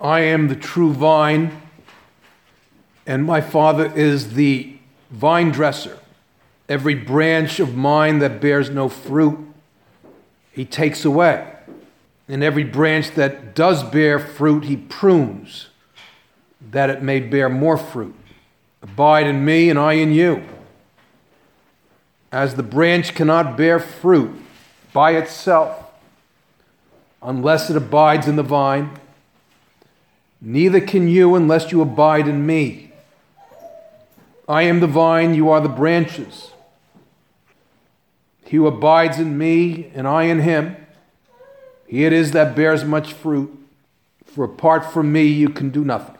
I am the true vine, and my Father is the vine dresser. Every branch of mine that bears no fruit, he takes away. And every branch that does bear fruit, he prunes, that it may bear more fruit. Abide in me, and I in you. As the branch cannot bear fruit by itself unless it abides in the vine, Neither can you unless you abide in me. I am the vine, you are the branches. He who abides in me and I in him, he it is that bears much fruit, for apart from me you can do nothing.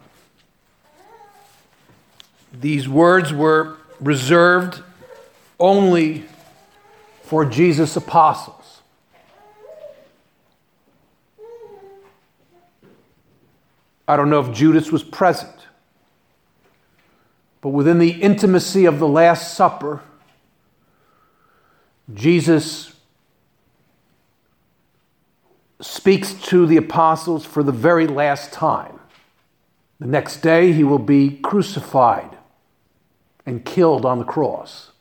These words were reserved only for Jesus' apostles. I don't know if Judas was present. But within the intimacy of the Last Supper, Jesus speaks to the apostles for the very last time. The next day, he will be crucified and killed on the cross.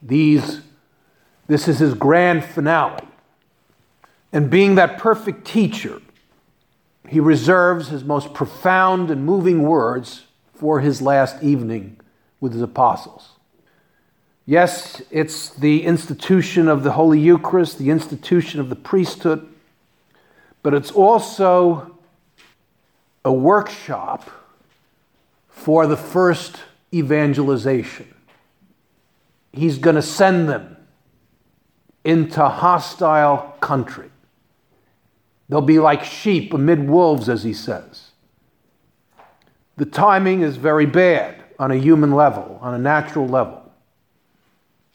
These, this is his grand finale. And being that perfect teacher, he reserves his most profound and moving words for his last evening with his apostles. Yes, it's the institution of the Holy Eucharist, the institution of the priesthood, but it's also a workshop for the first evangelization. He's going to send them into hostile country. They'll be like sheep amid wolves, as he says. The timing is very bad on a human level, on a natural level.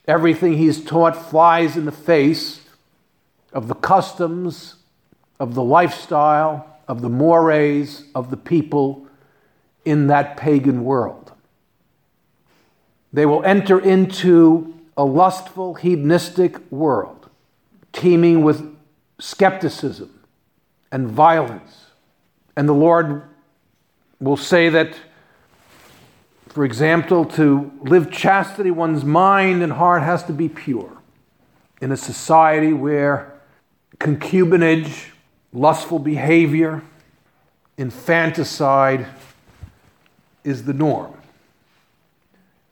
Everything he's taught flies in the face of the customs, of the lifestyle, of the mores of the people in that pagan world. They will enter into a lustful, hedonistic world, teeming with skepticism, and violence. And the Lord will say that, for example, to live chastity, one's mind and heart has to be pure. In a society where concubinage, lustful behavior, infanticide is the norm.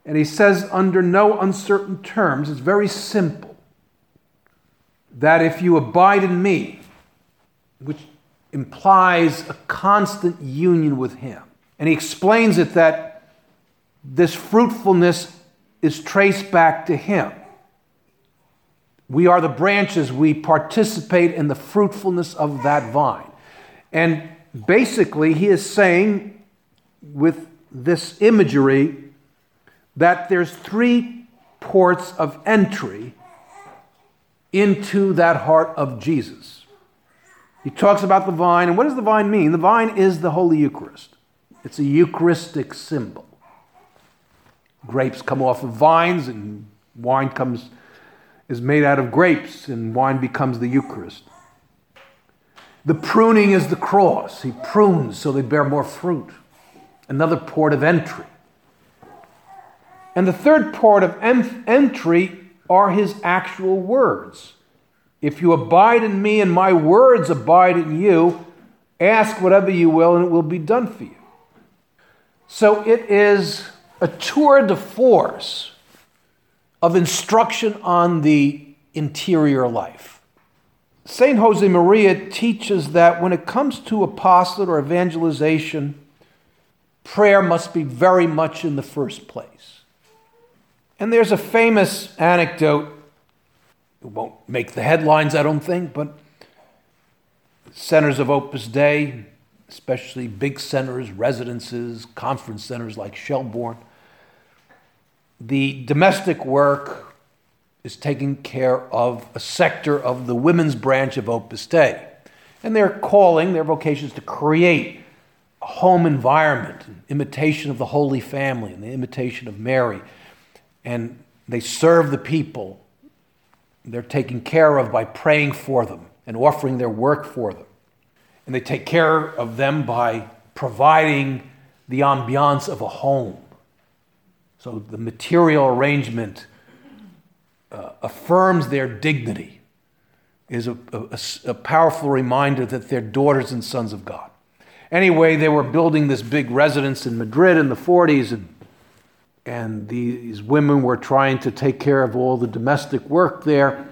And he says, under no uncertain terms, it's very simple, that if you abide in me, which implies a constant union with Him. And he explains it that this fruitfulness is traced back to Him. We are the branches, we participate in the fruitfulness of that vine. And basically, he is saying with this imagery that there's three ports of entry into that heart of Jesus. He talks about the vine. And what does the vine mean? The vine is the Holy Eucharist, it's a Eucharistic symbol. Grapes come off of vines, and wine comes, is made out of grapes, and wine becomes the Eucharist. The pruning is the cross. He prunes so they bear more fruit. Another port of entry. And the third port of entry are his actual words. If you abide in me and my words abide in you, ask whatever you will and it will be done for you. So it is a tour de force of instruction on the interior life. St. Josemaria teaches that when it comes to apostolate or evangelization, prayer must be very much in the first place. And there's a famous anecdote it won't make the headlines, I don't think, but centers of Opus Dei, especially big centers, residences, conference centers like Shellbourne. The domestic work is taking care of a sector of the women's branch of Opus Dei. And their calling, their vocation is to create a home environment, an imitation of the Holy Family and the imitation of Mary. And they serve the people. They're taken care of by praying for them and offering their work for them. And they take care of them by providing the ambiance of a home. So the material arrangement uh, affirms their dignity, is a, a, a powerful reminder that they're daughters and sons of God. Anyway, they were building this big residence in Madrid in the 40s, and, and these women were trying to take care of all the domestic work there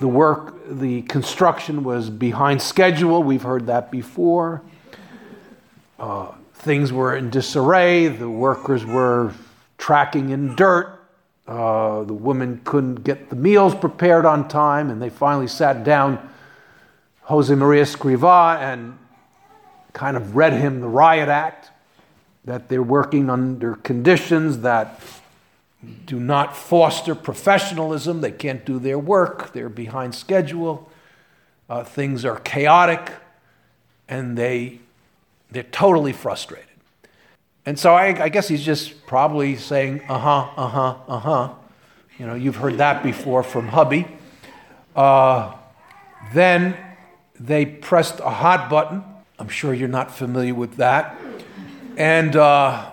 the work, the construction was behind schedule. We've heard that before. Uh, things were in disarray. The workers were tracking in dirt. Uh, the women couldn't get the meals prepared on time, and they finally sat down Josemaria Escriva and kind of read him the riot act that they're working under conditions that do not foster professionalism. They can't do their work. They're behind schedule. Uh, things are chaotic, and they they're totally frustrated. And so I, I guess he's just probably saying, uh huh, uh huh, uh huh. You know, you've heard that before from hubby. Uh, then they pressed a hot button. I'm sure you're not familiar with that. And uh,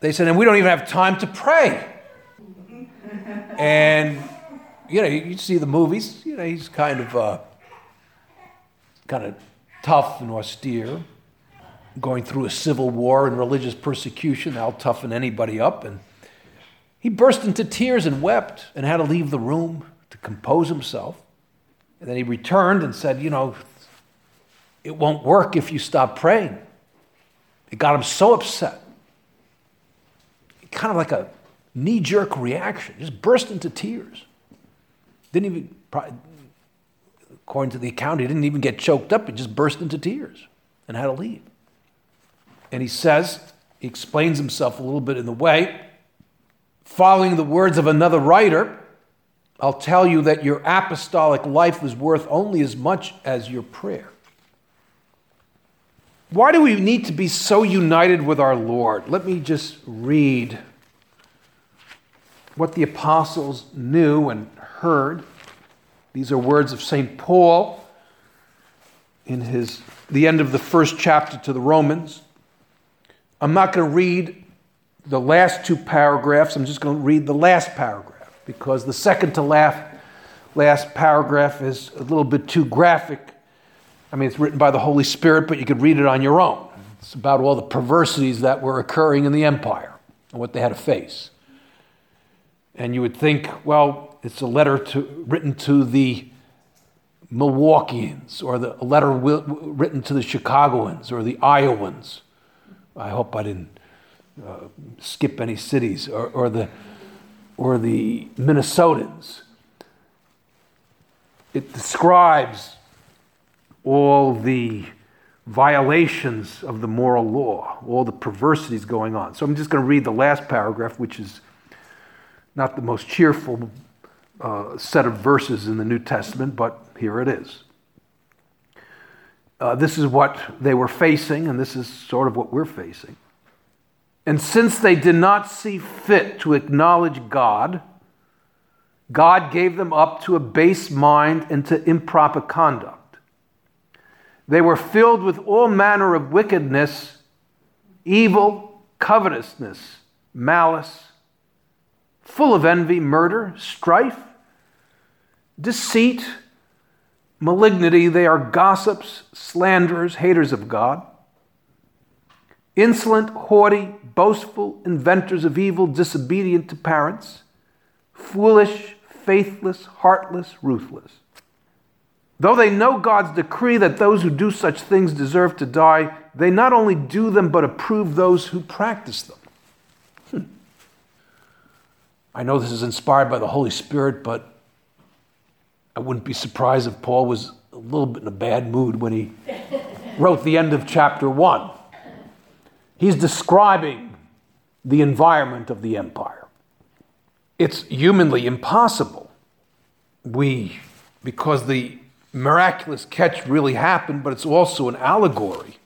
they said, and we don't even have time to pray. And, you know, you see the movies, you know, he's kind of, uh, kind of tough and austere, going through a civil war and religious persecution. That'll toughen anybody up. And he burst into tears and wept and had to leave the room to compose himself. And then he returned and said, You know, it won't work if you stop praying. It got him so upset. Kind of like a knee jerk reaction, just burst into tears. Didn't even, according to the account, he didn't even get choked up, he just burst into tears and had to leave. And he says, he explains himself a little bit in the way, following the words of another writer. I'll tell you that your apostolic life is worth only as much as your prayer. Why do we need to be so united with our Lord? Let me just read what the apostles knew and heard. These are words of St. Paul in his, the end of the first chapter to the Romans. I'm not going to read the last two paragraphs, I'm just going to read the last paragraph because the second to last, last paragraph is a little bit too graphic. I mean, it's written by the Holy Spirit, but you could read it on your own. It's about all the perversities that were occurring in the empire and what they had to face. And you would think, well, it's a letter to, written to the Milwaukeeans, or the, a letter written to the Chicagoans or the Iowans. I hope I didn't uh, skip any cities, or, or, the, or the Minnesotans. It describes all the violations of the moral law, all the perversities going on. So I'm just going to read the last paragraph, which is not the most cheerful uh, set of verses in the New Testament, but here it is. Uh, this is what they were facing, and this is sort of what we're facing. And since they did not see fit to acknowledge God, God gave them up to a base mind and to improper conduct. They were filled with all manner of wickedness, evil, covetousness, malice full of envy, murder, strife, deceit, malignity. They are gossips, slanderers, haters of God, insolent, haughty, boastful, inventors of evil, disobedient to parents, foolish, faithless, heartless, ruthless. Though they know God's decree that those who do such things deserve to die, they not only do them but approve those who practice them. Hmm. I know this is inspired by the Holy Spirit, but I wouldn't be surprised if Paul was a little bit in a bad mood when he wrote the end of chapter 1. He's describing the environment of the empire. It's humanly impossible. We, because the miraculous catch really happened, but it's also an allegory.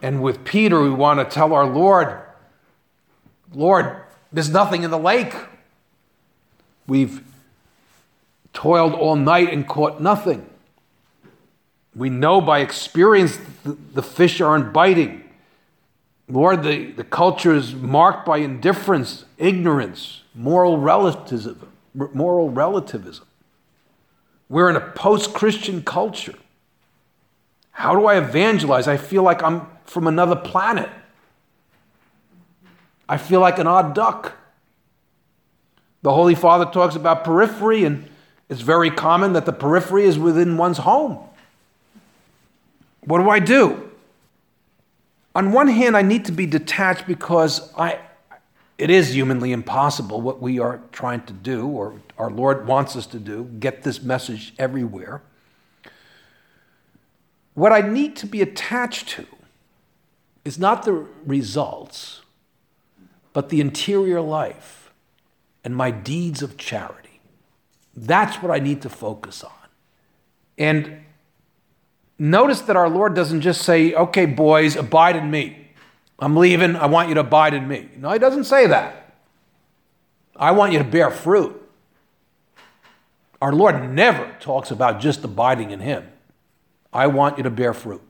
And with Peter, we want to tell our Lord, Lord, there's nothing in the lake. We've toiled all night and caught nothing. We know by experience the, fish aren't biting. Lord, the, the culture is marked by indifference, ignorance, moral relativism. Moral relativism. We're in a post Christian culture. How do I evangelize? I feel like I'm from another planet. I feel like an odd duck. The Holy Father talks about periphery, and it's very common that the periphery is within one's home. What do I do? On one hand, I need to be detached because I, it is humanly impossible what we are trying to do, or our Lord wants us to do, get this message everywhere. What I need to be attached to is not the results, but the interior life and my deeds of charity. That's what I need to focus on. And notice that our Lord doesn't just say, okay, boys, abide in me. I'm leaving. I want you to abide in me. No, he doesn't say that. I want you to bear fruit. Our Lord never talks about just abiding in him. I want you to bear fruit.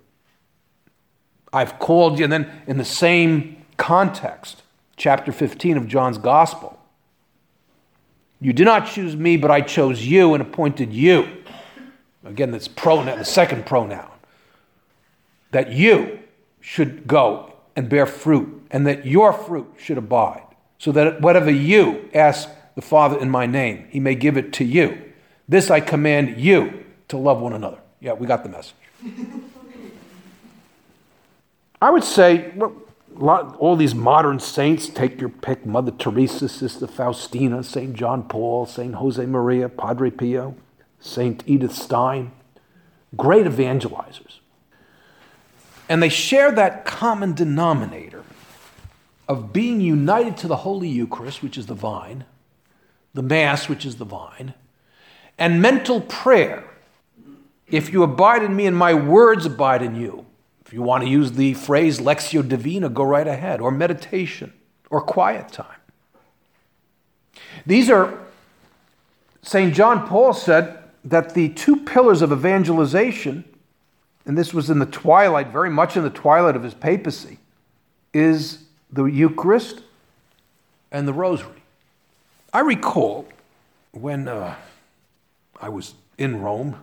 I've called you. And then in the same context, chapter 15 of John's Gospel, you did not choose me, but I chose you and appointed you. Again, that's pronoun, the second pronoun. That you should go and bear fruit, and that your fruit should abide, so that whatever you ask the Father in my name, he may give it to you. This I command you to love one another. Yeah, we got the message. I would say, well, all these modern saints, take your pick Mother Teresa, Sister Faustina, St. John Paul, St. Josemaria, Padre Pio, St. Edith Stein, great evangelizers. And they share that common denominator of being united to the Holy Eucharist, which is the vine, the Mass, which is the vine, and mental prayer. If you abide in me and my words abide in you, if you want to use the phrase Lectio Divina, go right ahead, or meditation, or quiet time. These are, St. John Paul said that the two pillars of evangelization, and this was in the twilight, very much in the twilight of his papacy, is the Eucharist and the Rosary. I recall when uh, I was in Rome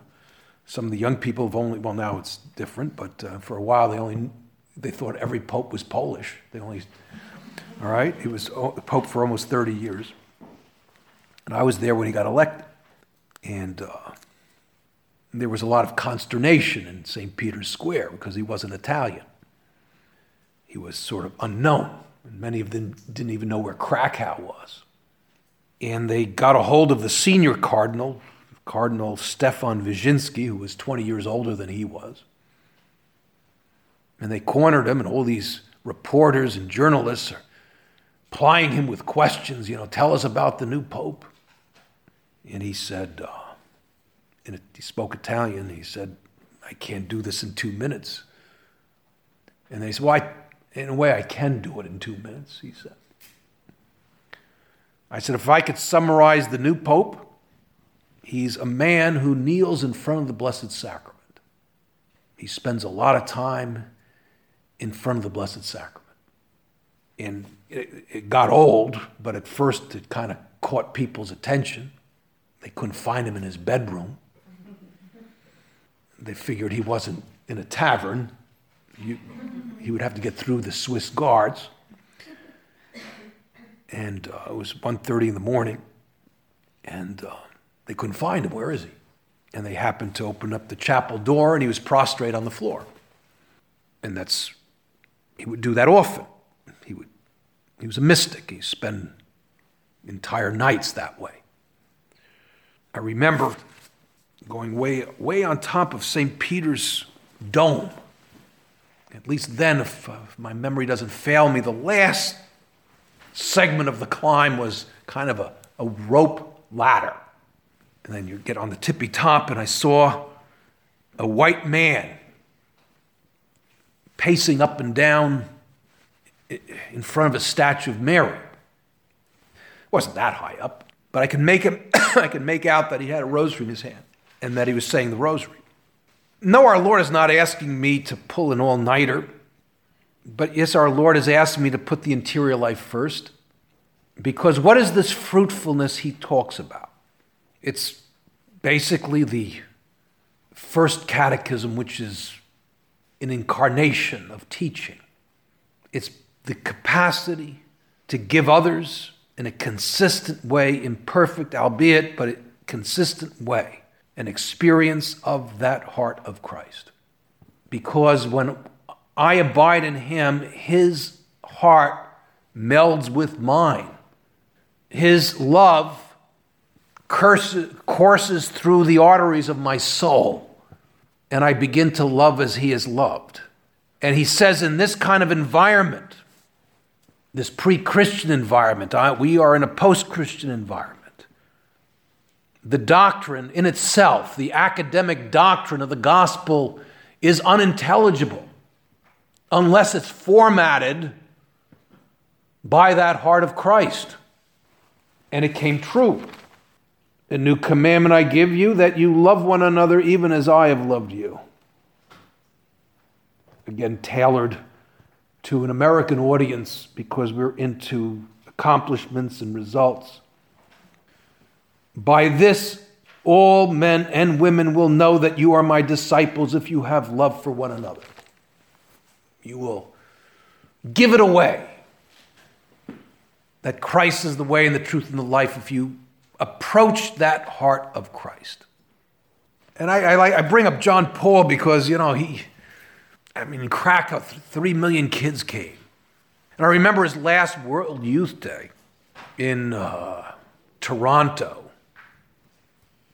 some of the young people have only, well, now it's different, but uh, for a while they only, they thought every pope was Polish. They only, all right? He was pope for almost 30 years. And I was there when he got elected. And uh, there was a lot of consternation in St. Peter's Square because he wasn't Italian. He was sort of unknown. And many of them didn't even know where Krakow was. And they got a hold of the senior cardinal, Cardinal Stefan Wyszynski, who was 20 years older than he was. And they cornered him, and all these reporters and journalists are plying him with questions. You know, tell us about the new pope. And he said, uh, and he spoke Italian. He said, I can't do this in two minutes. And they said, Well, in a way, I can do it in two minutes, he said. I said, If I could summarize the new pope, He's a man who kneels in front of the Blessed Sacrament. He spends a lot of time in front of the Blessed Sacrament. And it, it got old, but at first it kind of caught people's attention. They couldn't find him in his bedroom. They figured he wasn't in a tavern. You, he would have to get through the Swiss guards. And uh, it was 1.30 in the morning. And uh, they couldn't find him. Where is he? And they happened to open up the chapel door and he was prostrate on the floor. And that's, he would do that often. He, would, he was a mystic. He spent entire nights that way. I remember going way, way on top of St. Peter's dome. At least then, if, uh, if my memory doesn't fail me, the last segment of the climb was kind of a, a rope ladder. And then you get on the tippy top, and I saw a white man pacing up and down in front of a statue of Mary. It wasn't that high up, but I could make him I could make out that he had a rosary in his hand and that he was saying the rosary. No, our Lord is not asking me to pull an all-nighter, but yes, our Lord is asking me to put the interior life first. Because what is this fruitfulness he talks about? It's basically the first catechism, which is an incarnation of teaching. It's the capacity to give others in a consistent way, imperfect, albeit, but a consistent way, an experience of that heart of Christ. Because when I abide in Him, His heart melds with mine. His love curses, courses through the arteries of my soul, and I begin to love as He is loved. And He says, in this kind of environment, this pre Christian environment, we are in a post Christian environment. The doctrine in itself, the academic doctrine of the gospel, is unintelligible unless it's formatted by that heart of Christ. And it came true. A new commandment I give you that you love one another even as I have loved you. Again, tailored to an American audience because we're into accomplishments and results. By this, all men and women will know that you are my disciples if you have love for one another. You will give it away that Christ is the way and the truth and the life if you approach that heart of Christ. And I, I, I bring up John Paul because, you know, he, I mean, in Krakow, three million kids came. And I remember his last World Youth Day in uh, Toronto.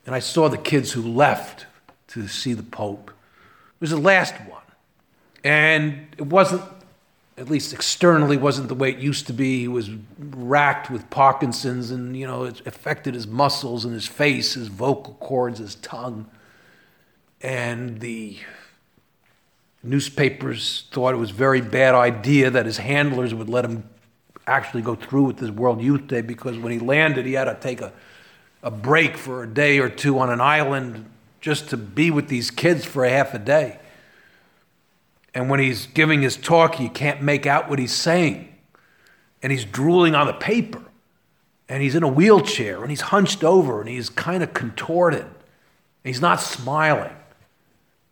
And I saw the kids who left to see the Pope. It was the last one. And it wasn't at least externally, wasn't the way it used to be. He was racked with Parkinson's, and you know, it affected his muscles and his face, his vocal cords, his tongue. And the newspapers thought it was a very bad idea that his handlers would let him actually go through with this World Youth Day because when he landed, he had to take a, a break for a day or two on an island just to be with these kids for a half a day. And when he's giving his talk, you can't make out what he's saying. And he's drooling on the paper. And he's in a wheelchair and he's hunched over and he's kind of contorted. And he's not smiling.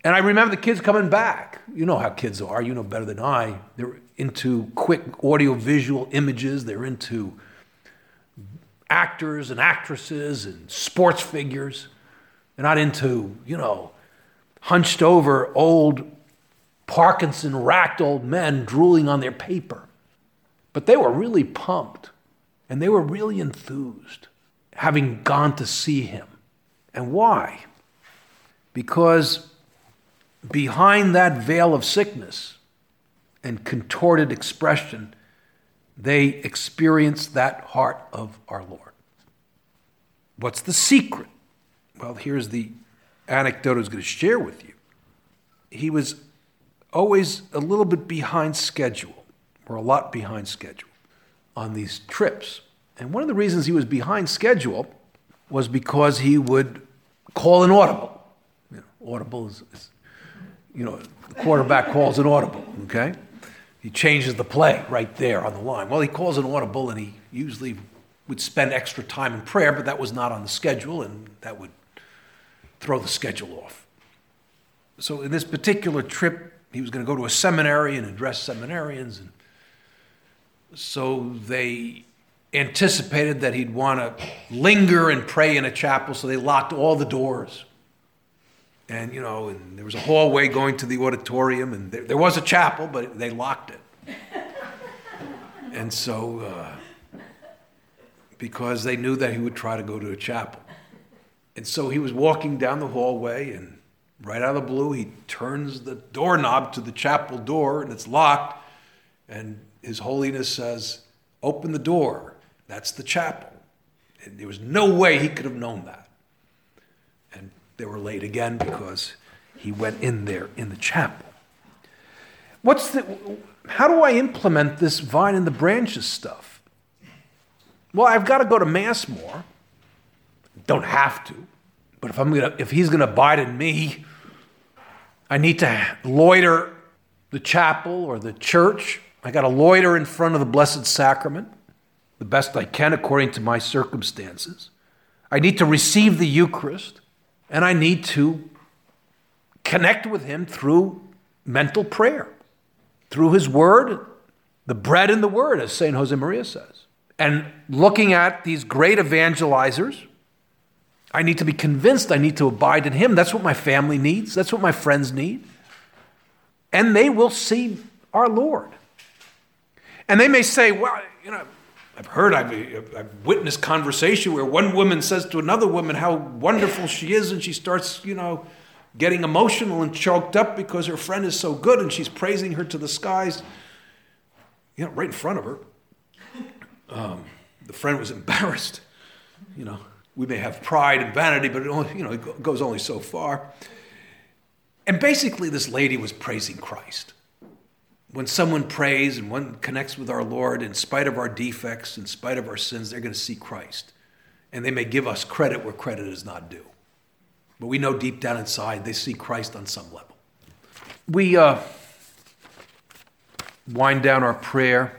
And I remember the kids coming back. You know how kids are, you know better than I. They're into quick audio-visual images, they're into actors and actresses and sports figures. They're not into, you know, hunched over old Parkinson racked old men drooling on their paper. But they were really pumped and they were really enthused having gone to see him. And why? Because behind that veil of sickness and contorted expression, they experienced that heart of our Lord. What's the secret? Well, here's the anecdote I was going to share with you. He was always a little bit behind schedule, or a lot behind schedule on these trips. And one of the reasons he was behind schedule was because he would call an audible. You know, audible is, is, you know, the quarterback calls an audible, okay? He changes the play right there on the line. Well, he calls an audible and he usually would spend extra time in prayer, but that was not on the schedule and that would throw the schedule off. So in this particular trip, he was going to go to a seminary and address seminarians. And so they anticipated that he'd want to linger and pray in a chapel, so they locked all the doors. And, you know, and there was a hallway going to the auditorium, and there, there was a chapel, but they locked it. and so, uh, because they knew that he would try to go to a chapel. And so he was walking down the hallway, and right out of the blue, he turns the doorknob to the chapel door and it's locked. And His Holiness says, Open the door. That's the chapel. And there was no way he could have known that. They were late again because he went in there in the chapel. What's the, how do I implement this vine and the branches stuff? Well, I've got to go to Mass more. Don't have to. But if, I'm gonna, if he's going to abide in me, I need to loiter the chapel or the church. I got to loiter in front of the Blessed Sacrament the best I can according to my circumstances. I need to receive the Eucharist, and I need to connect with Him through mental prayer, through His Word, the bread and the Word, as St. Josemaria says. And looking at these great evangelizers, I need to be convinced I need to abide in Him. That's what my family needs, that's what my friends need. And they will see our Lord. And they may say, well, you know, I've heard, I've, I've, witnessed conversation where one woman says to another woman how wonderful she is, and she starts, you know, getting emotional and choked up because her friend is so good, and she's praising her to the skies, you know, right in front of her. Um, the friend was embarrassed. You know, we may have pride and vanity, but it only, you know, it goes only so far. And basically, this lady was praising Christ when someone prays and one connects with our Lord, in spite of our defects, in spite of our sins, they're going to see Christ. And they may give us credit where credit is not due. But we know deep down inside they see Christ on some level. We uh, wind down our prayer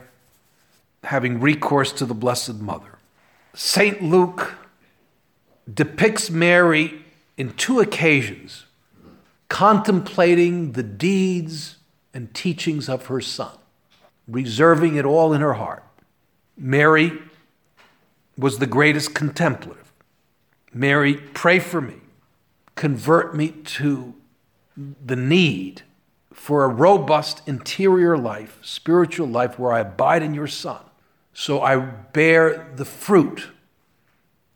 having recourse to the Blessed Mother. St. Luke depicts Mary in two occasions contemplating the deeds and teachings of her Son, reserving it all in her heart. Mary was the greatest contemplative. Mary, pray for me. Convert me to the need for a robust interior life, spiritual life, where I abide in your Son. So I bear the fruit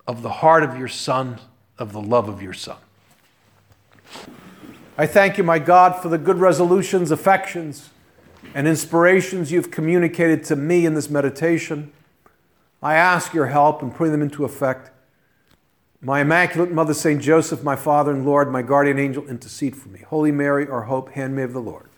of the heart of your Son, of the love of your Son. I thank you, my God, for the good resolutions, affections, and inspirations you've communicated to me in this meditation. I ask your help in putting them into effect. My Immaculate Mother, St. Joseph, my Father and Lord, my guardian angel, intercede for me. Holy Mary, our hope, handmaid of the Lord.